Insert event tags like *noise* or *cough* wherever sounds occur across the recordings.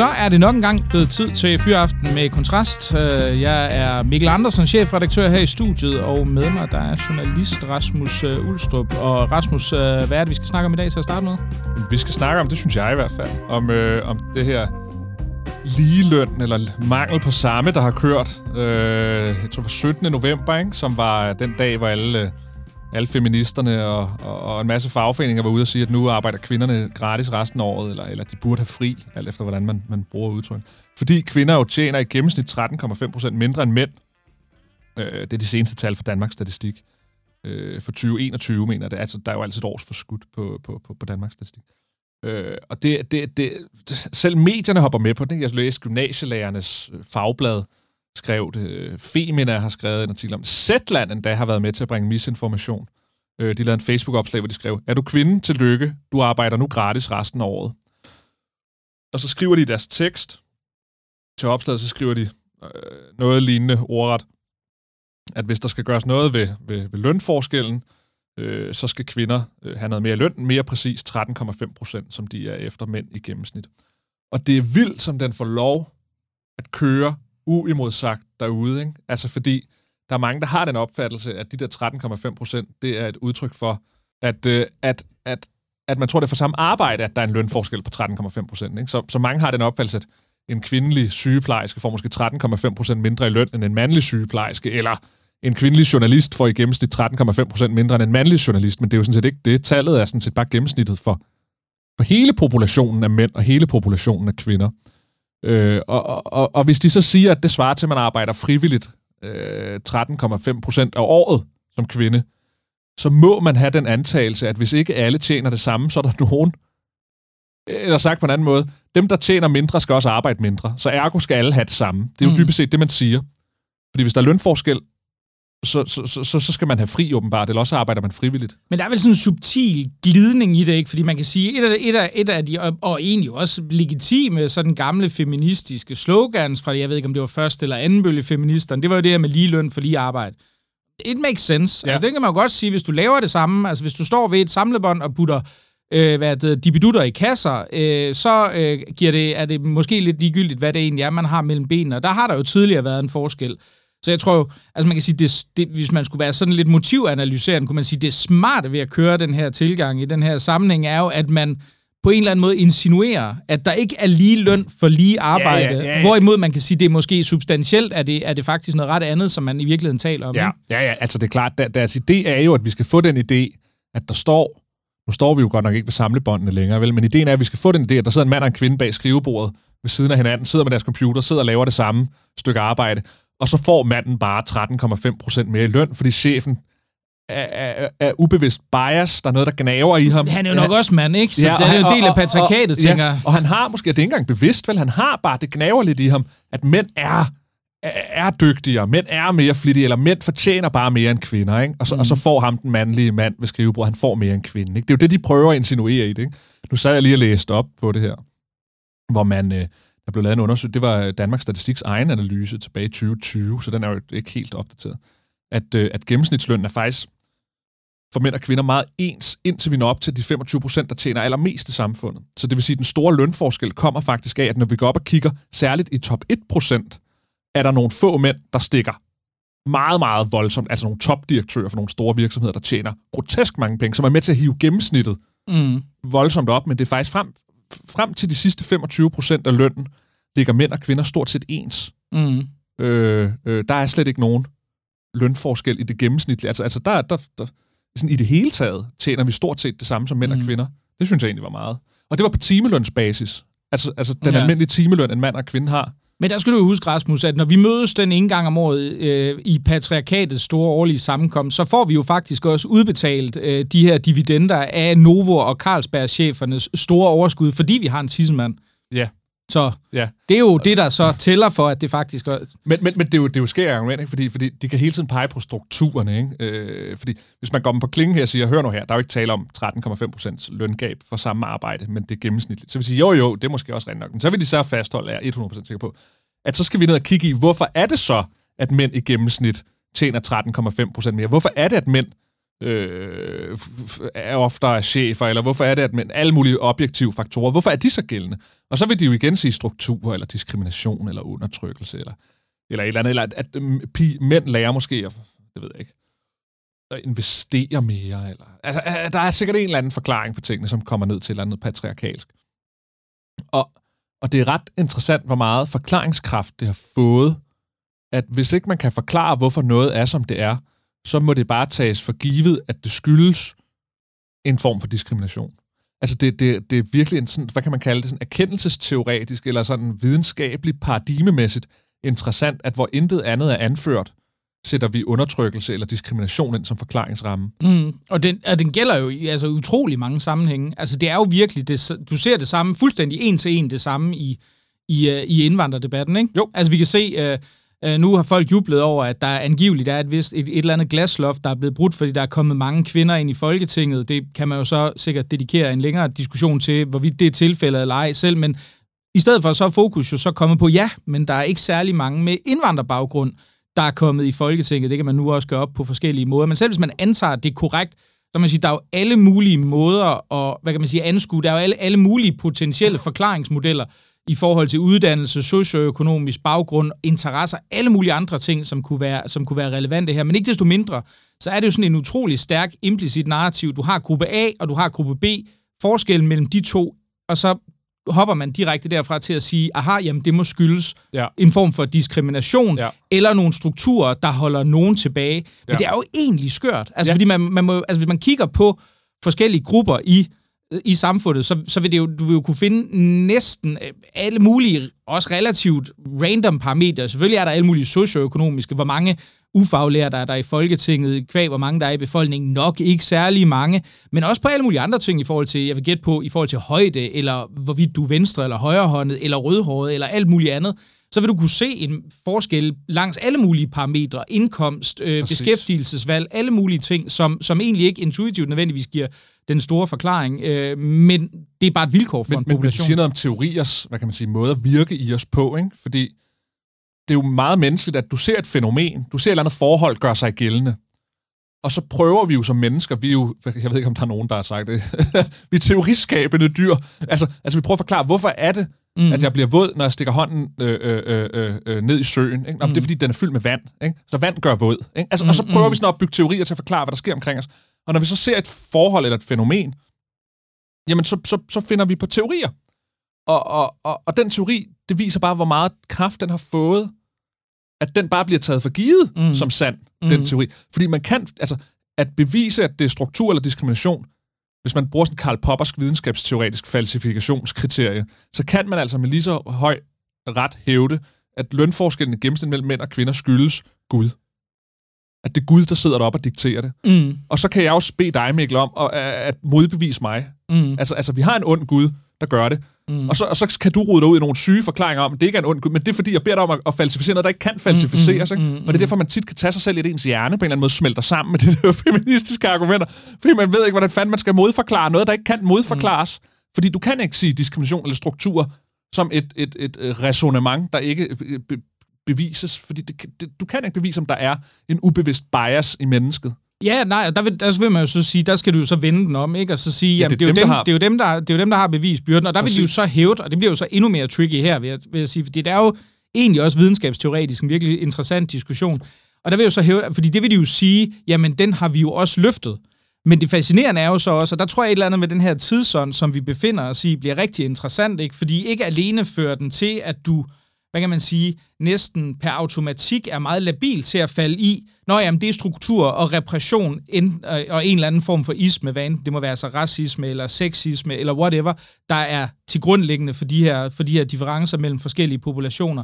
Så er det nok engang blevet tid til Fyraften med Kontrast. Øh, jeg er Mikkel Andersen, chefredaktør her i studiet, og med mig der er journalist Rasmus øh, Ulstrup. Og Rasmus, øh, hvad er det, vi skal snakke om i dag til at starte med? Vi skal snakke om, det synes jeg i hvert fald, om, øh, om det her ligeløn, eller mangel på samme, der har kørt, øh, jeg tror det var 17. november, ikke? som var den dag, hvor alle, øh, alle feministerne og, og, og en masse fagforeninger var ude og sige, at nu arbejder kvinderne gratis resten af året, eller, eller de burde have fri, alt efter hvordan man, man bruger udtryk. Fordi kvinder jo tjener i gennemsnit 13,5 procent mindre end mænd. Øh, det er de seneste tal fra Danmarks Statistik. Øh, for 2021, mener det. Altså, der er jo altid et års forskudt på, på, på, på Danmarks Statistik. Øh, og det, det, det, selv medierne hopper med på det. Jeg læste gymnasielærernes øh, fagblad, skrev det. Øh, Femina har skrevet en artikel om det. Zetland endda har været med til at bringe misinformation. Øh, de lavede en Facebook-opslag, hvor de skrev, er du kvinde til lykke? Du arbejder nu gratis resten af året. Og så skriver de deres tekst til opslaget, så skriver de øh, noget lignende ordret, at hvis der skal gøres noget ved, ved, ved lønforskellen, øh, så skal kvinder øh, have noget mere løn, mere præcis 13,5 procent, som de er efter mænd i gennemsnit. Og det er vildt, som den får lov at køre uimodsagt derude. Ikke? Altså fordi der er mange, der har den opfattelse, at de der 13,5 procent, det er et udtryk for, at, øh, at, at, at man tror, det er for samme arbejde, at der er en lønforskel på 13,5 procent. Så, så mange har den opfattelse, at en kvindelig sygeplejerske får måske 13,5 procent mindre i løn end en mandlig sygeplejerske, eller en kvindelig journalist får i gennemsnit 13,5 procent mindre end en mandlig journalist, men det er jo sådan set ikke det. Tallet er sådan set bare gennemsnittet for, for hele populationen af mænd og hele populationen af kvinder. Øh, og, og, og hvis de så siger, at det svarer til, at man arbejder frivilligt øh, 13,5 procent af året som kvinde, så må man have den antagelse, at hvis ikke alle tjener det samme, så er der nogen, eller sagt på en anden måde, dem, der tjener mindre, skal også arbejde mindre. Så ergo skal alle have det samme. Det er jo Mm. dybest set det, man siger. Fordi hvis der er lønforskel, så, så, så, så, skal man have fri åbenbart, eller også arbejder man frivilligt. Men der er vel sådan en subtil glidning i det, ikke? Fordi man kan sige, et af, et af, et af de, og, og egentlig også legitime, sådan gamle feministiske slogans fra, jeg ved ikke, om det var første eller anden bølge feministerne, det var jo det her med lige løn for lige arbejde. It makes sense. Ja. Altså, det kan man jo godt sige, hvis du laver det samme, altså hvis du står ved et samlebånd og putter øh, hvad det, dibidutter i kasser, øh, så øh, giver det, er det måske lidt ligegyldigt, hvad det egentlig er, man har mellem benene. Og der har der jo tidligere været en forskel. Så jeg tror jo, altså man kan sige, det, det, hvis man skulle være sådan lidt motivanalyserende, kunne man sige, det smarte ved at køre den her tilgang i den her sammenhæng er jo, at man på en eller anden måde insinuerer, at der ikke er lige løn for lige arbejde. ja, ja, ja. Hvorimod man kan sige, det er måske substantielt, er det, er det faktisk noget ret andet, som man i virkeligheden taler om. Ja, ikke? ja, ja. Altså det er klart, der, deres idé er jo, at vi skal få den idé, at der står, nu står vi jo godt nok ikke ved samlebåndene længere, vel, men ideen er, at vi skal få den idé, at der sidder en mand og en kvinde bag skrivebordet ved siden af hinanden, sidder med deres computer, sidder og laver det samme stykke arbejde, og så får manden bare 13,5 procent mere i løn, fordi chefen er, er, er ubevidst bias, der er noget, der gnaver i ham. Han er jo nok også mand, ikke? Så ja, det er jo han- en del af patriarkatet, tænker ja, jeg. og han har måske, det er ikke engang bevidst, vel, han har bare, det gnaver lidt i ham, at mænd er, er, er dygtigere, mænd er mere flittige, eller mænd fortjener bare mere end kvinder, ikke? Og, så, mm. og så får ham den mandlige mand ved skrivebordet, han får mere end kvinden, ikke? Det er jo det, de prøver at insinuere i det, ikke? Nu sad jeg lige og læste op på det her, hvor man, øh, der blev lavet en undersøgelse, det var Danmarks Statistiks egen analyse tilbage i 2020, så den er jo ikke helt opdateret, at, øh, at gennemsnitslønnen er faktisk for mænd og kvinder meget ens, indtil vi når op til de 25 procent, der tjener allermest i samfundet. Så det vil sige, at den store lønforskel kommer faktisk af, at når vi går op og kigger, særligt i top 1 procent, er der nogle få mænd, der stikker meget, meget voldsomt, altså nogle topdirektører for nogle store virksomheder, der tjener grotesk mange penge, som er med til at hive gennemsnittet Mm. voldsomt op, men det er faktisk frem, frem til de sidste 25 procent af lønnen, ligger mænd og kvinder stort set ens. Mm. Øh, øh, der er slet ikke nogen lønforskel i det gennemsnitlige. Altså, altså der, der, der, sådan i det hele taget tjener vi stort set det samme som mænd mm. og kvinder. Det synes jeg egentlig var meget. Og det var på timelønsbasis. Altså, altså den Ja. almindelige timeløn, en mand og kvinde har. Men der skal du huske, Rasmus, at når vi mødes den ene gang om året øh, i patriarkatets store årlige sammenkomst, så får vi jo faktisk også udbetalt øh, de her dividender af Novo og Carlsberg-chefernes store overskud, fordi vi har en tissemand. Ja. Så Ja. det er jo det, der så tæller for, at det faktisk... Er, Men, men, men det er jo, det er jo argument, ikke? Fordi, fordi de kan hele tiden pege på strukturerne. Ikke? Øh, fordi hvis man går dem på klingen her og siger, hør nu her, der er jo ikke tale om 13,5 procents løngab for samme arbejde, men det er gennemsnitligt. Så vil sige, jo jo, det er måske også rent nok. Men så vil de så fastholde, er 100% sikker på, at så skal vi ned og kigge i, hvorfor er det så, at mænd i gennemsnit tjener 13,5 procent mere? Hvorfor er det, at mænd øh, er oftere chefer, eller hvorfor er det, at men alle mulige objektive faktorer, hvorfor er de så gældende? Og så vil de jo igen sige struktur, eller diskrimination, eller undertrykkelse, eller, eller et eller andet, eller at, at mm, pi, mænd lærer måske, at, det ved jeg ikke, at investere mere, eller altså, der er sikkert en eller anden forklaring på tingene, som kommer ned til et eller andet patriarkalsk. Og, og det er ret interessant, hvor meget forklaringskraft det har fået, at hvis ikke man kan forklare, hvorfor noget er, som det er, så må det bare tages for givet, at det skyldes en form for diskrimination. Altså det, det, det er virkelig en sådan, hvad kan man kalde det, sådan erkendelsesteoretisk eller sådan videnskabelig paradigmemæssigt interessant, at hvor intet andet er anført, sætter vi undertrykkelse eller diskrimination ind som forklaringsramme. Mm, og, den, og den gælder jo i altså, utrolig mange sammenhænge. Altså, det er jo virkelig, det, du ser det samme, fuldstændig en til en det samme i, i, uh, i indvandrerdebatten, ikke? Jo. Altså, vi kan se, uh, Øh, nu har folk jublet over, at der angiveligt er et, vist, et, et eller andet glasloft, der er blevet brudt, fordi der er kommet mange kvinder ind i Folketinget. Det kan man jo så sikkert dedikere en længere diskussion til, hvorvidt det er tilfældet eller ej selv, men i stedet for så er fokus jo så kommet på, ja, men der er ikke særlig mange med indvandrerbaggrund, der er kommet i Folketinget. Det kan man nu også gøre op på forskellige måder. Men selv hvis man antager, at det er korrekt, så kan man sige, der er jo alle mulige måder at, hvad kan man sige, anskue. Der er jo alle, alle mulige potentielle forklaringsmodeller i forhold til uddannelse, socioøkonomisk baggrund, interesser, alle mulige andre ting, som kunne, være, som kunne være relevante her. Men ikke desto mindre, så er det jo sådan en utrolig stærk implicit narrativ. Du har gruppe A, og du har gruppe B. Forskellen mellem de to, og så hopper man direkte derfra til at sige, aha, jamen det må skyldes Ja. en form for diskrimination, Ja. eller nogle strukturer, der holder nogen tilbage. Men Ja. det er jo egentlig skørt. Altså, Ja. fordi man, man må, altså, hvis man kigger på forskellige grupper i, i samfundet, så, så vil det jo, du vil jo kunne finde næsten alle mulige, også relativt random parametre. Selvfølgelig er der alle mulige socioøkonomiske, hvor mange ufaglærte er der i Folketinget, kvæg hvor mange der er i befolkningen, nok ikke særlig mange, men også på alle mulige andre ting i forhold til, jeg vil gætte på, i forhold til højde, eller hvorvidt du er venstre eller højrehåndet, eller rødhåret, eller alt muligt andet, så vil du kunne se en forskel langs alle mulige parametre, indkomst, øh, Præcis. beskæftigelsesvalg, alle mulige ting, som, som egentlig ikke intuitivt nødvendigvis giver den store forklaring, øh, men det er bare et vilkår for Men, en men, men det population. siger noget om teoriers, hvad kan man sige, måde at virke i os på, ikke? Fordi det er jo meget menneskeligt, at du ser et fænomen, du ser et eller andet forhold gøre sig gældende, og så prøver vi jo som mennesker, vi er jo, jeg ved ikke, om der er nogen, der har sagt det, *laughs* vi er teoriskabende dyr. Altså, altså vi prøver at forklare, hvorfor er det. Mm. at jeg bliver våd, når jeg stikker hånden øh, øh, øh, øh, ned i søen. Ikke? Nå, mm. Det er, fordi den er fyldt med vand. Ikke? Så vand gør våd. Ikke? Altså, mm, og så prøver mm. vi sådan at bygge teorier til at forklare, hvad der sker omkring os. Og når vi så ser et forhold eller et fænomen, jamen så, så, så finder vi på teorier. Og, og, og, og den teori, det viser bare, hvor meget kraft den har fået, at den bare bliver taget for givet Mm. mm. som sand, mm. den teori. Fordi man kan, altså, at bevise, at det er struktur eller diskrimination, hvis man bruger sådan Karl Poppersk videnskabsteoretisk falsifikationskriterie, så kan man altså med lige så høj ret hævde, at lønforskellen i gennemsnit mellem mænd og kvinder skyldes Gud. At det er Gud, der sidder deroppe og dikterer det. Mm, Og så kan jeg også bede dig, Mikkel, om at, at modbevise mig. mm, Altså, altså, vi har en ond Gud, der gør det. mm. Mm. Og, så, og så kan du rode dig ud i nogle syge forklaringer om, at det ikke er en ond Gud, men det er fordi, jeg beder dig om at, at falsificere noget, der ikke kan falsificeres. Mm, Mm, mm, mm, mm, og det er derfor, man tit kan tage sig selv i, ens hjerne på en eller anden måde smelter sammen med *laughs* de der feministiske argumenter. Fordi man ved ikke, hvordan fanden man skal modforklare noget, der ikke kan modforklares. Mm. Fordi du kan ikke sige diskrimination eller struktur som et, et, et, et resonemang, der ikke øh, be, bevises. Fordi det, det, du kan ikke bevise, om der er en ubevidst bias i mennesket. Ja, nej, der vil, der vil man jo så sige, der skal du jo så vende den om, ikke? Og så sige, Ja, jamen, det det, er dem, har- det, er jo dem, der, det er jo dem, der har bevisbyrden, og der vil de jo Præcis. så hævde, og det bliver jo så endnu mere tricky her, vil jeg, vil jeg sige, fordi det er jo egentlig også videnskabsteoretisk en virkelig interessant diskussion. Og der vil jo så hævde, fordi det vil de jo sige, jamen den har vi jo også løftet. Men det fascinerende er jo så også, og der tror jeg et eller andet med den her tidsånd, som vi befinder os i, bliver rigtig interessant, ikke? Fordi ikke alene fører den til, at du, hvad kan man sige, næsten per automatik er meget labil til at falde i, når jamen, det er struktur og repression en, øh, og en eller anden form for isme, hvad enten det må være så racisme eller sexisme eller whatever, der er til grundlæggende for de her, for de her differencer mellem forskellige populationer.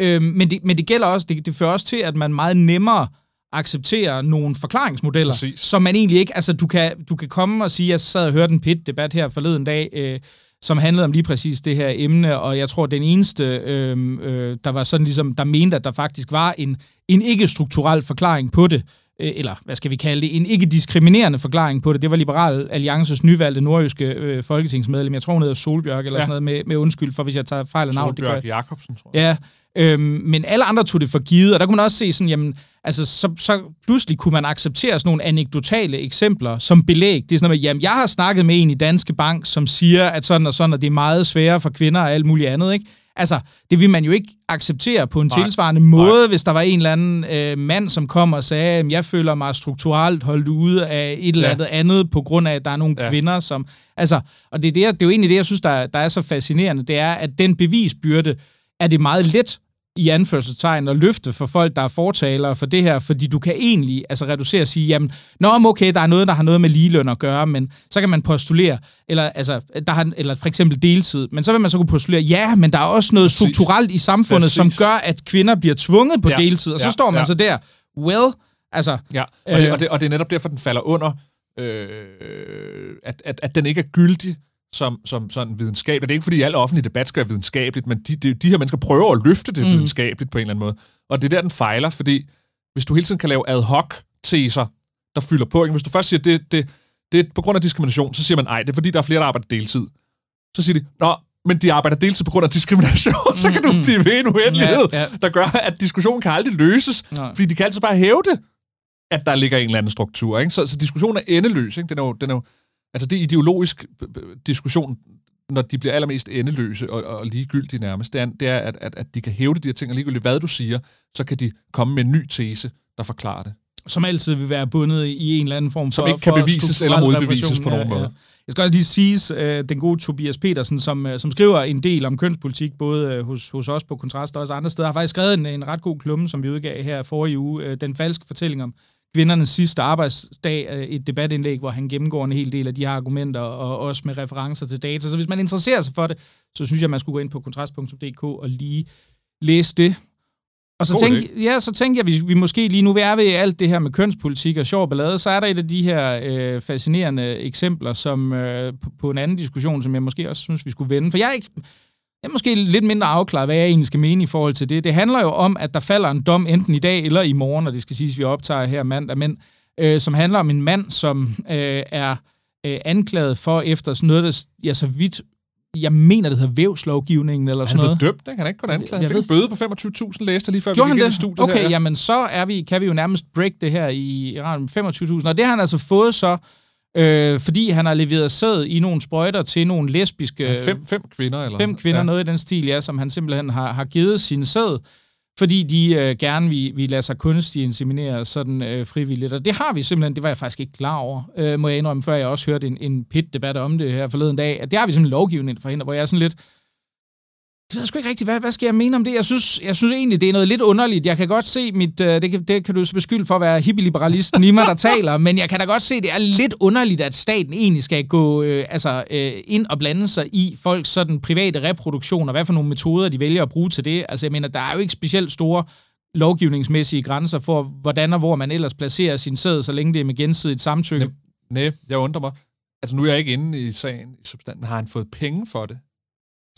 Øhm, men, det, men det gælder også, det, det fører også til, at man meget nemmere accepterer nogle forklaringsmodeller, Præcis. som man egentlig ikke, altså du kan, du kan komme og sige, jeg sad og hørte en pit-debat her forleden dag, øh, som handlede om lige præcis det her emne, og jeg tror, den eneste, øh, øh, der var sådan ligesom, der mente, at der faktisk var en, en ikke-strukturel forklaring på det, eller hvad skal vi kalde det, en ikke-diskriminerende forklaring på det. Det var Liberal Alliances nyvalgte nordjyske øh, folketingsmedlem. Jeg tror, hun hedder Solbjørk eller ja. sådan noget, med, med undskyld for, hvis jeg tager fejl af navn. Solbjørk Jacobsen, tror jeg. Ja, Øhm, men alle andre tog det for givet, og der kunne man også se sådan, jamen, altså, så, så pludselig kunne man acceptere sådan nogle anekdotale eksempler som belæg. Det er sådan noget med, jamen, jeg har snakket med en i Danske Bank, som siger, at sådan og sådan, at det er meget sværere for kvinder og alt muligt andet, ikke? Altså, det vil man jo ikke acceptere på en Nej. tilsvarende måde, Nej. hvis der var en eller anden øh, mand, som kom og sagde, at jeg føler mig strukturelt holdt ude af et eller andet ja. andet, på grund af, at der er nogle ja. kvinder, som... Altså, og det er, det, det er jo egentlig det, jeg synes, der, der er så fascinerende, det er, at den bevisbyrde, er det meget let i anførselstegn at løfte for folk, der er fortalere for det her, fordi du kan egentlig altså reducere og sige, jamen, nå, okay, der er noget, der har noget med ligeløn at gøre, men så kan man postulere, eller, altså, der har, eller for eksempel deltid, men så vil man så kunne postulere, ja, men der er også noget Præcis. strukturelt i samfundet, Præcis. som gør, at kvinder bliver tvunget på ja. deltid, og så ja. står man ja. så der, well, altså... Ja, og, det, og, det, og det er netop derfor, den falder under, øh, at, at, at den ikke er gyldig, som, som sådan videnskab. Det er ikke, fordi al offentlig debat skal være videnskabeligt, men de, de, de her mennesker prøver at løfte det mm. videnskabeligt på en eller anden måde. Og det er der, den fejler, fordi hvis du hele tiden kan lave ad hoc teser, der fylder på, ikke? hvis du først siger, det, det, det er på grund af diskrimination, så siger man, nej, det er fordi, der er flere, der arbejder deltid. Så siger de, nå, men de arbejder deltid på grund af diskrimination, mm, *laughs* så kan du mm. blive ved en uendelighed, ja, ja. der gør, at diskussionen kan aldrig løses, Nej. fordi de kan altid bare hæve det, at der ligger en eller anden struktur. Ikke? Så, så diskussionen er endeløs. Ikke? Den, er jo, den er jo Altså det er ideologisk diskussion, når de bliver allermest endeløse og, og ligegyldige nærmest, det er, det er at, at, at de kan hæve de her ting, og ligegyldigt hvad du siger, så kan de komme med en ny tese, der forklarer det. Som altid vil være bundet i en eller anden form for... Som ikke kan bevises eller modbevises på nogen ja, måde. Ja. Jeg skal også lige sige, uh, den gode Tobias Petersen, som, som skriver en del om kønspolitik, både hos, hos os på Kontrast og også andre steder, har faktisk skrevet en, en ret god klumme, som vi udgav her for i uge, uh, Den falske fortælling om kvindernes sidste arbejdsdag, øh, et debatindlæg, hvor han gennemgår en hel del af de her argumenter, og også med referencer til data. Så hvis man interesserer sig for det, så synes jeg, man skulle gå ind på kontrast.dk og lige læse det. Og så tænkte, ja, så tænkte jeg, at vi, vi måske lige nu er ved alt det her med kønspolitik og sjov ballade, så er der et af de her øh, fascinerende eksempler, som øh, på, på en anden diskussion, som jeg måske også synes, vi skulle vende. For jeg er ikke, er måske lidt mindre afklaret, hvad jeg egentlig skal mene i forhold til det. Det handler jo om, at der falder en dom enten i dag eller i morgen, og det skal siges, at vi optager her mandag, men øh, som handler om en mand, som øh, er øh, anklaget for efter sådan noget, der ja, så vidt jeg mener, det hedder vævslovgivningen eller sådan noget. Han er dømt, ikke? Han er ikke kun anklaget. Han fik en bøde på 25.000 læster lige før Gjorde vi gik ind i studiet Okay, her. jamen så er vi, kan vi jo nærmest break det her i Iran 25.000. Og det har han altså fået så øh, fordi han har leveret sæd i nogle sprøjter til nogle lesbiske... Ja, fem, fem kvinder, eller? Fem kvinder, ja. noget i den stil, ja, som han simpelthen har, har givet sin sæd, fordi de øh, gerne vil, vil lade sig kunstigt inseminere sådan øh, frivilligt. Og det har vi simpelthen, det var jeg faktisk ikke klar over, øh, må jeg indrømme, før jeg også hørte en, en pit-debat om det her forleden dag, at det har vi simpelthen lovgivning for hende, hvor jeg er sådan lidt, det ved jeg sgu ikke rigtigt. Hvad, hvad skal jeg mene om det? Jeg synes, jeg synes egentlig, det er noget lidt underligt. Jeg kan godt se mit... Uh, det, kan, det kan du så beskylde for at være hippie-liberalisten *laughs* i mig, der taler, men jeg kan da godt se, det er lidt underligt, at staten egentlig skal gå uh, altså, uh, ind og blande sig i folks sådan private reproduktion, og hvad for nogle metoder, de vælger at bruge til det. Altså, jeg mener, der er jo ikke specielt store lovgivningsmæssige grænser for, hvordan og hvor man ellers placerer sin sæd, så længe det er med gensidigt samtykke. Nej, jeg undrer mig. Altså, nu er jeg ikke inde i sagen i substansen. Har han fået penge for det?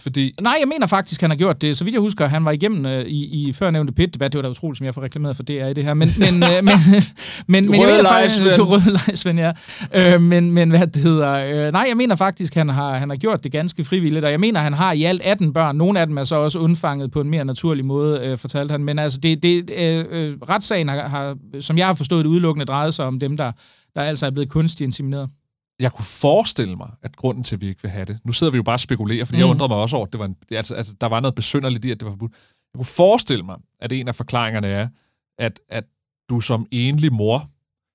Fordi... Nej, jeg mener faktisk, han har gjort det. Så vidt jeg husker, han var igennem øh, i, i førnævnte pit-debat. Det var da utroligt, som jeg får reklameret for DR i det her. Men, men, øh, men, *laughs* men, men jeg mener faktisk... Til *laughs* røde lejsven, ja. Øh, men, men hvad det hedder... Øh, nej, jeg mener faktisk, han har, han har gjort det ganske frivilligt. Og jeg mener, han har i alt 18 børn. Nogle af dem er så også undfanget på en mere naturlig måde, øh, fortalte han. Men altså, det, det, øh, øh, retssagen har, har, som jeg har forstået det udelukkende, drejet sig om dem, der, der altså er blevet kunstigt insemineret jeg kunne forestille mig, at grunden til, at vi ikke vil have det, nu sidder vi jo bare og spekulerer, fordi mm. jeg undrede mig også over, at det var en, altså, altså, der var noget besynderligt i, at det var forbudt. Jeg kunne forestille mig, at en af forklaringerne er, at, at du som enlig mor,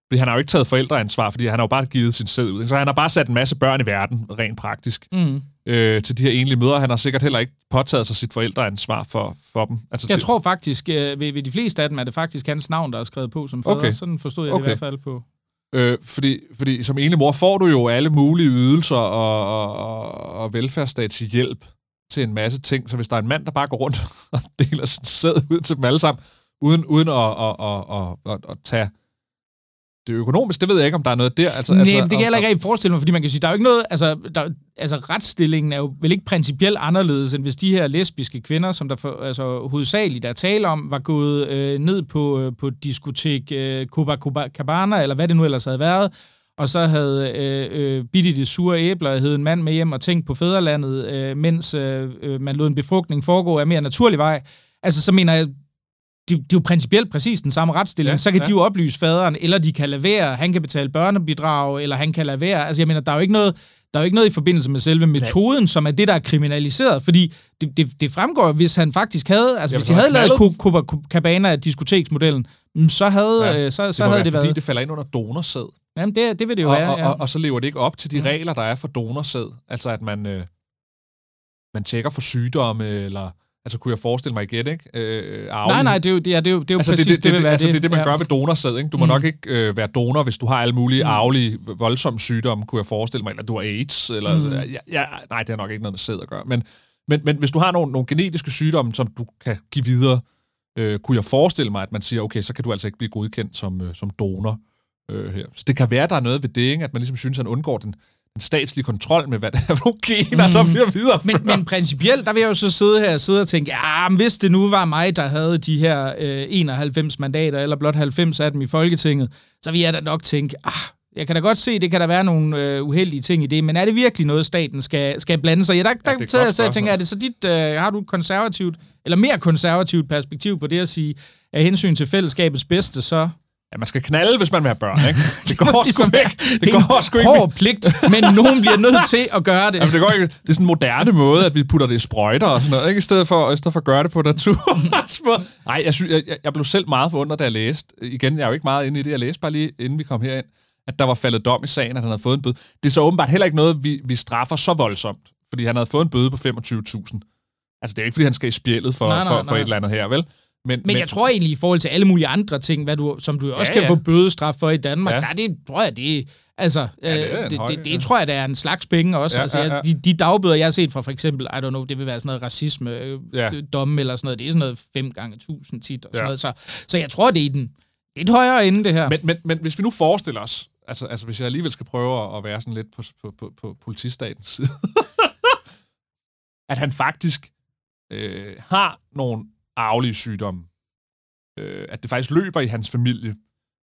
fordi han har jo ikke taget forældreansvar, fordi han har jo bare givet sin sæd ud, så han har bare sat en masse børn i verden, rent praktisk, mm. øh, til de her enlige mødre. Han har sikkert heller ikke påtaget sig sit forældreansvar for, for dem. Altså, jeg det, tror faktisk, øh, ved, ved de fleste af dem, er det faktisk hans navn, der er skrevet på som fader. Okay. Sådan forstod jeg okay. det i hvert fald på. Øh, fordi, fordi som ene mor får du jo alle mulige ydelser og, og, og, og velfærdsstatshjælp til en masse ting. Så hvis der er en mand, der bare går rundt *laughs* og deler sin sæd ud til dem alle sammen, uden, uden at, at, at, at, at, at tage det økonomiske, det ved jeg ikke, om der er noget der. Altså, Nej, altså, det kan jeg heller ikke rigtig forestille mig, fordi man kan sige, der er jo ikke noget, altså, der, altså retsstillingen er jo vel ikke principielt anderledes, end hvis de her lesbiske kvinder, som der for, altså, hovedsageligt er tale om, var gået øh, ned på, øh, på diskotek øh, Copacabana, eller hvad det nu ellers havde været, og så havde øh, øh, bidt i det sure æbler hed en mand med hjem og tænkt på fædrelandet, øh, mens øh, øh, man lod en befrugtning foregå af mere naturlig vej. Altså, så mener jeg, det, det er jo principielt præcis den samme retsstilling. Ja, så kan ja. de jo oplyse faderen, eller de kan lade være, han kan betale børnebidrag, eller han kan lade være. Altså, jeg mener, der er jo ikke noget, der er jo ikke noget i forbindelse med selve metoden, som er det, der er kriminaliseret. Fordi det, det, det fremgår, hvis han faktisk havde, altså Ja, hvis de havde lavet Copacabana diskoteksmodellen, mm, så havde, Ja, så, så må havde være, det fordi været... det falder ind under donorsæd. Jamen, det, det vil det jo Og, være, og, ja. og, og så lever det ikke op til de regler, der er for donorsæd. Altså, at man, øh, man tjekker for sygdomme, eller... Altså, kunne jeg forestille mig igen, ikke? Øh, Nej, nej, det er jo, det er, det er det er altså, præcis det, det, det, vil det, være altså, det er det, man ja. gør med donorsæd, ikke? Du må Mm. nok ikke øh, være donor, hvis du har alle mulige Mm. arvelige, voldsomme sygdomme, kunne jeg forestille mig, eller du har AIDS, eller... Mm. Ja, ja, nej, det har nok ikke noget med sæd at gøre. Men, men, men hvis du har nogle, nogle genetiske sygdomme, som du kan give videre, øh, kunne jeg forestille mig, at man siger, okay, så kan du altså ikke blive godkendt som, øh, som donor øh, her. Så det kan være, der er noget ved det, ikke? at man ligesom synes, at han undgår den, den statslige kontrol med, hvad det er for nogle gener, der Mm. bliver videre. Men, men principielt, der vil jeg jo så sidde her og sidde og tænke, ja, men hvis det nu var mig, der havde de her øh, 91 mandater, eller blot 90 af dem i Folketinget, så vil jeg da nok tænke, ah, jeg kan da godt se, det kan der være nogle øh, uheldige ting i det, men er det virkelig noget, staten skal, skal blande sig i? Der, der godt jeg så og tænker, er det så dit, øh, har du et konservativt, eller mere konservativt perspektiv på det at sige, af hensyn til fællesskabets bedste, så Ja, man skal knalde, hvis man vil have børn, ikke? *laughs* Det går sgu Ligesom, ikke. Det, det går sgu ikke. hård pligt, men nogen bliver nødt *laughs* til at gøre det. Jamen, det, går ikke. det er sådan en moderne måde, at vi putter det i sprøjter og sådan noget, ikke? I stedet for, i stedet for at gøre det på naturens *laughs* måde. Nej, jeg, synes, jeg, jeg- jeg blev selv meget forundret, da jeg læste. Igen, jeg er jo ikke meget inde i det. Jeg læste bare lige, inden vi kom herind, at der var faldet dom i sagen, at han havde fået en bøde. Det er så åbenbart heller ikke noget, vi, vi straffer så voldsomt, fordi han havde fået en bøde på 25.000. Altså, det er ikke, fordi han skal i spjældet for, Nej, nej, for, for nej. et eller andet her, vel? Men, Men jeg tror egentlig, i forhold til alle mulige andre ting, hvad du, som du jo også Ja, kan ja. få bødestraf for i Danmark, Ja. ja. der er det, tror jeg, det altså, Ja, det er øh, det, høj- det, det, ja. tror jeg, der er en slags penge også. Ja, Ja, altså, ja, jeg, ja. De, de dagbøder, jeg har set fra for eksempel, I don't know, det vil være sådan noget racisme, Ja. ja. domme eller sådan noget, det er sådan noget 5 gange 1000 tit og sådan Ja. ja. noget. Så, så jeg tror, det er i den lidt højere ende, det her. Men, men, men hvis vi nu forestiller os, altså, altså hvis jeg alligevel skal prøve at- at være sådan lidt på, på, på, på politistatens side, *laughs* at han faktisk øh, har nogle arvelige sygdomme, øh, at det faktisk løber i hans familie,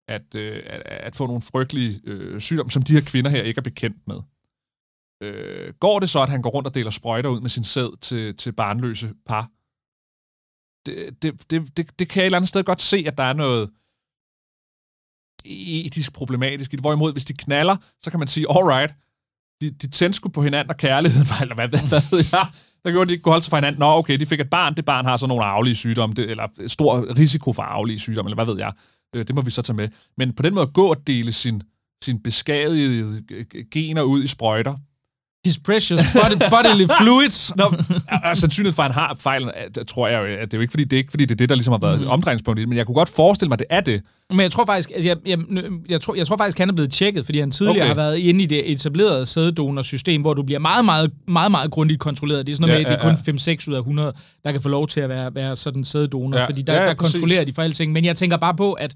at, øh, at, at få nogle frygtelige øh, sygdomme, som de her kvinder her ikke er bekendt med. Øh, går det så, at han går rundt og deler sprøjter ud med sin sæd til, til barnløse par? Det, det, det, det, det kan jeg et eller andet sted godt se, at der er noget etisk problematisk i det. Hvorimod, hvis de knaller, så kan man sige, alright, de, de tændte på hinanden, og kærligheden *laughs* eller hvad, hvad, hvad ved jeg, der gjorde, at de ikke kunne holde sig fra hinanden. Nå, okay, de fik et barn, det barn har så nogle arvelige sygdomme, det, eller stor risiko for arvelige sygdomme, eller hvad ved jeg. Det må vi så tage med. Men på den måde at gå og dele sin, sin beskadigede gener ud i sprøjter, His precious body, bodily fluids. Nå, og sandsynligheden for, at han har fejlen, at- tror jeg jo, at det er jo ikke, fordi det er ikke, fordi det er det, der ligesom har været mm. omdrejningspunkt i det, men jeg kunne godt forestille mig, at det er det. Men jeg tror faktisk, altså jeg, jeg, jeg, tror, jeg tror faktisk, han er blevet tjekket, fordi han tidligere Okay. har været inde i det etablerede sæddonorsystem, hvor du bliver meget, meget, meget, meget grundigt kontrolleret. Det er sådan noget Ja, med, at det ja, er kun 5-6 ud af 100, der kan få lov til at være, være sådan sæddonor, Ja, ja, fordi der, ja, ja, ja, der præcis. kontrollerer de for alting. Men jeg tænker bare på, at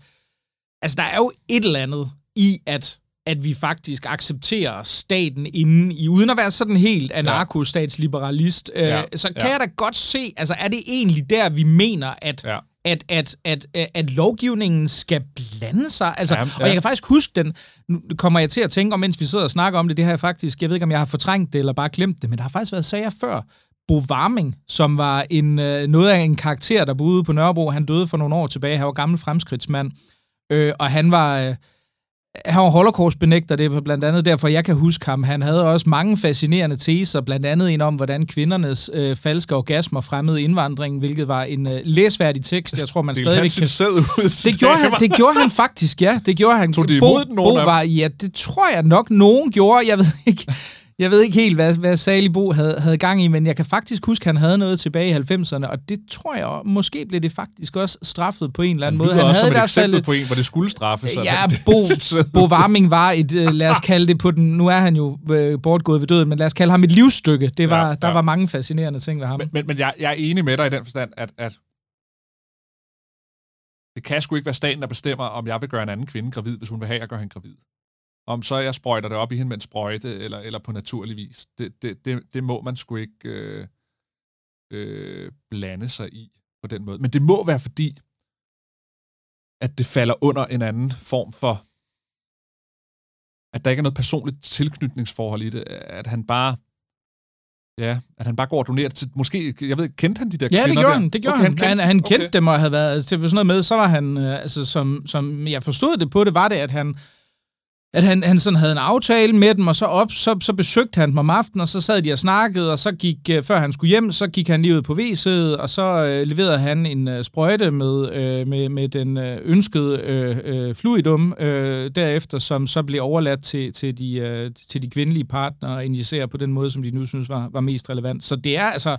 altså, der er jo et eller andet i, at at vi faktisk accepterer staten inden i, uden at være sådan helt anarkostatsliberalist, ja. Ja, øh, så kan ja. jeg da godt se, altså er det egentlig der, vi mener, at, Ja. at, at, at, at, at lovgivningen skal blande sig. Altså, Ja, ja, ja. ja. Og jeg kan faktisk huske den, nu kommer jeg til at tænke om, mens vi sidder og snakker om det, det har jeg faktisk, jeg ved ikke, om jeg har fortrængt det eller bare glemt det, men der har faktisk været sager før. Bo Warming, som var en, øh, noget af en karakter, der boede på Nørrebro, han døde for nogle år tilbage, han var gammel fremskridtsmand, øh, og han var... Øh, han var holocaust-benægter, det var blandt andet derfor, jeg kan huske ham. Han havde også mange fascinerende teser, blandt andet en om, hvordan kvindernes øh, falske orgasmer fremmede indvandringen, hvilket var en øh, læsværdig tekst, jeg tror, man Det stadigvæk kan... ud Det gjorde, han, det gjorde han faktisk, ja. Det gjorde han. Tog de Bo, imod den, nogen Bo var, Ja, det tror jeg nok, nogen gjorde. Jeg ved ikke, jeg ved ikke helt, hvad, hvad Sali Bo havde, havde gang i, men jeg kan faktisk huske, at han havde noget tilbage i 90'erne, og det tror jeg, måske blev det faktisk også straffet på en eller anden måde. Han også havde som et eksempel på en, hvor det skulle straffes. Ja, Bo, *laughs* Bo Warming var et, øh, lad os kalde det på den, nu er han jo øh, bortgået ved døden, men lad os kalde ham et livsstykke. Det var, Ja, der ja. var mange fascinerende ting ved ham. Men, men, men jeg, jeg er enig med dig i den forstand, at, at Det kan sgu ikke være staten, der bestemmer, om jeg vil gøre en anden kvinde gravid, hvis hun vil have at gøre hende gravid. Om så jeg sprøjter det op i hende med en sprøjte, eller, eller på naturlig vis. Det, det, det, det må man sgu ikke øh, øh, blande sig i på den måde. Men det må være fordi, at det falder under en anden form for at der ikke er noget personligt tilknytningsforhold i det, at han bare Ja, at han bare går og donerer til... Måske, jeg ved, kendte han de der ja, kvinder det gjorde der? han. Det gjorde okay, han. Han, han kendte okay. dem og havde været til sådan noget med. Så var han, øh, altså som, som jeg forstod det på det, var det, at han at han, han sådan havde en aftale med dem, og så op, så, så besøgte han dem om aftenen, og så sad de og snakkede, og så gik, øh, før han skulle hjem, så gik han lige ud på WC'et, og så øh, leverede han en øh, sprøjte med, øh, med, med den øh, ønskede øh, øh, fluidum øh, derefter, som så blev overladt til, til, de, øh, til de kvindelige partnere at injicere på den måde, som de nu synes var, var mest relevant. Så det er altså...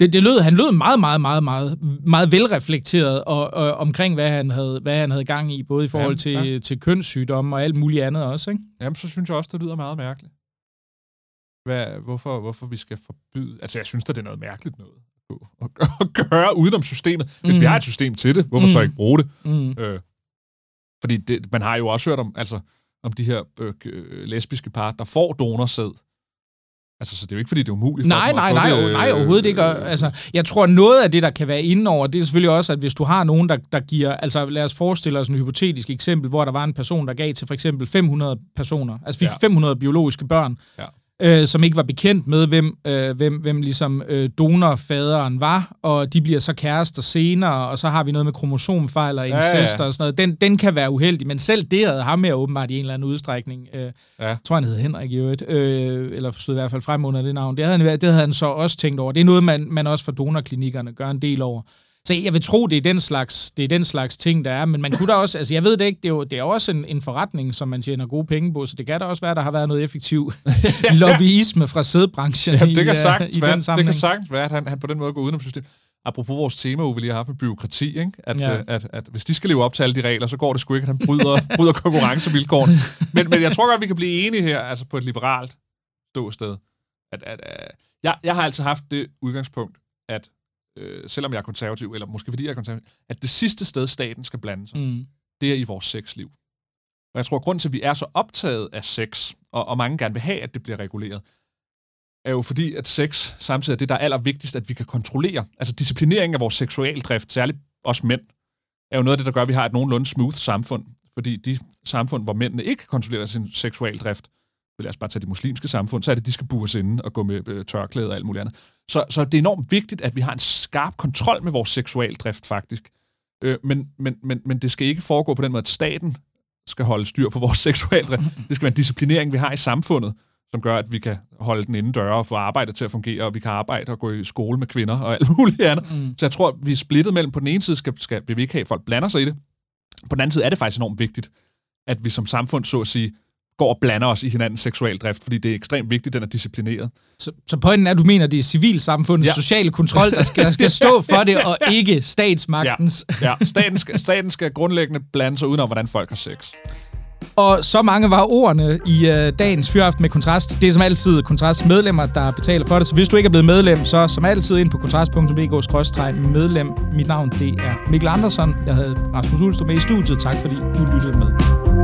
Det, det lød, han lød meget, meget, meget, meget, meget velreflekteret og, og, omkring, hvad han, havde, hvad han havde gang i, både i forhold til, ja. til kønssygdomme og alt muligt andet også, ikke? Jamen, så synes jeg også, det lyder meget mærkeligt. Hvad, hvorfor, hvorfor vi skal forbyde... Altså, jeg synes da, det er noget mærkeligt noget at gøre- at gøre udenom systemet. Hvis Mm. vi har et system til det, hvorfor Mm. så ikke bruge det? Mm. Øh, fordi det, man har jo også hørt om, altså, om de her øh, lesbiske par, der får donorsæd. Altså, så det er jo ikke, fordi det er umuligt for Nej, dem at nej, nej, det, det, øh, nej, overhovedet ikke. Og, Altså, jeg tror, noget af det, der kan være inde over, det er selvfølgelig også, at hvis du har nogen, der, der giver... Altså, lad os forestille os en hypotetisk eksempel, hvor der var en person, der gav til for eksempel 500 personer, altså fik ja. 500 biologiske børn, Ja. Øh, som ikke var bekendt med, hvem, øh, hvem, hvem ligesom øh, donorfaderen var, og de bliver så kærester senere, og så har vi noget med kromosomfejl og Ja, incest ja. og sådan noget. Den, den kan være uheldig, men selv det havde ham med åbenbart i en eller anden udstrækning. Øh, Ja. jeg tror, han hed Henrik i øvrigt, øh, eller stod i hvert fald frem under det navn. Det havde, han, det havde han så også tænkt over. Det er noget, man, man også for donorklinikkerne gør en del over. Så jeg vil tro, det er den slags, det er den slags ting, der er. Men man kunne da også, altså jeg ved det ikke, det er jo, det er også en, en forretning, som man tjener gode penge på, så det kan da også være, der har været noget effektiv *laughs* lobbyisme fra sædbranchen Jamen, det i, kan øh, sagtens i være, den det sammenhæng. kan sagtens være, at han, han på den måde går udenom systemet. Apropos vores tema, vi lige har haft med byråkrati, ikke? At, Ja. ja. at, at, at, hvis de skal leve op til alle de regler, så går det sgu ikke, at han bryder, *laughs* bryder konkurrencevilkårene. Men, men jeg tror godt, vi kan blive enige her, altså på et liberalt ståsted. At, at, at, jeg, jeg har altid haft det udgangspunkt, at øh, selvom jeg er konservativ, eller måske fordi jeg er konservativ, at det sidste sted, staten skal blande sig, Mm. det er i vores sexliv. Og jeg tror, at grunden til, at vi er så optaget af sex, og, og mange gerne vil have, at det bliver reguleret, er jo fordi, at sex samtidig er det, der er allervigtigst, at vi kan kontrollere. Altså disciplinering af vores seksualdrift, særligt os mænd, er jo noget af det, der gør, at vi har et nogenlunde smooth samfund. Fordi de samfund, hvor mændene ikke kontrollerer sin seksualdrift, lad os bare tage de muslimske samfund, så er det, de skal bures inde og gå med øh, tørklæde og alt muligt andet. Så, så det er enormt vigtigt, at vi har en skarp kontrol med vores seksualdrift, faktisk. Øh, men, men, men, men det skal ikke foregå på den måde, at staten skal holde styr på vores *laughs* seksualdrift. Det skal være en disciplinering, vi har i samfundet, som gør, at vi kan holde den inden døre og få arbejdet til at fungere, og vi kan arbejde og gå i skole med kvinder og alt *laughs* muligt andet. Mm. Så jeg tror, vi er splittet mellem, på den ene side skal, skal, vil vi ikke have, at folk blander sig i det. På den anden side er det faktisk enormt vigtigt, at vi som samfund, så at sige, går og blander os i hinandens seksualdrift, fordi det er ekstremt vigtigt, den er disciplineret. Så, så pointen er, at du mener, det er civilsamfundets Ja. ja. sociale kontrol, der skal, der skal stå *laughs* for det, og ikke statsmagtens. Ja, staten skal, staten skal grundlæggende blande sig udenom, hvordan folk har sex. Og så mange var ordene i øh, dagens Fyraften med Kontrast. Det er som altid Kontrasts medlemmer, der betaler for det. Så hvis du ikke er blevet medlem, så som altid ind på kontrast.dk-medlem. Mit navn det er Mikkel Andersen. Jeg havde Rasmus Ulstrup med i studiet. Tak fordi du lyttede med.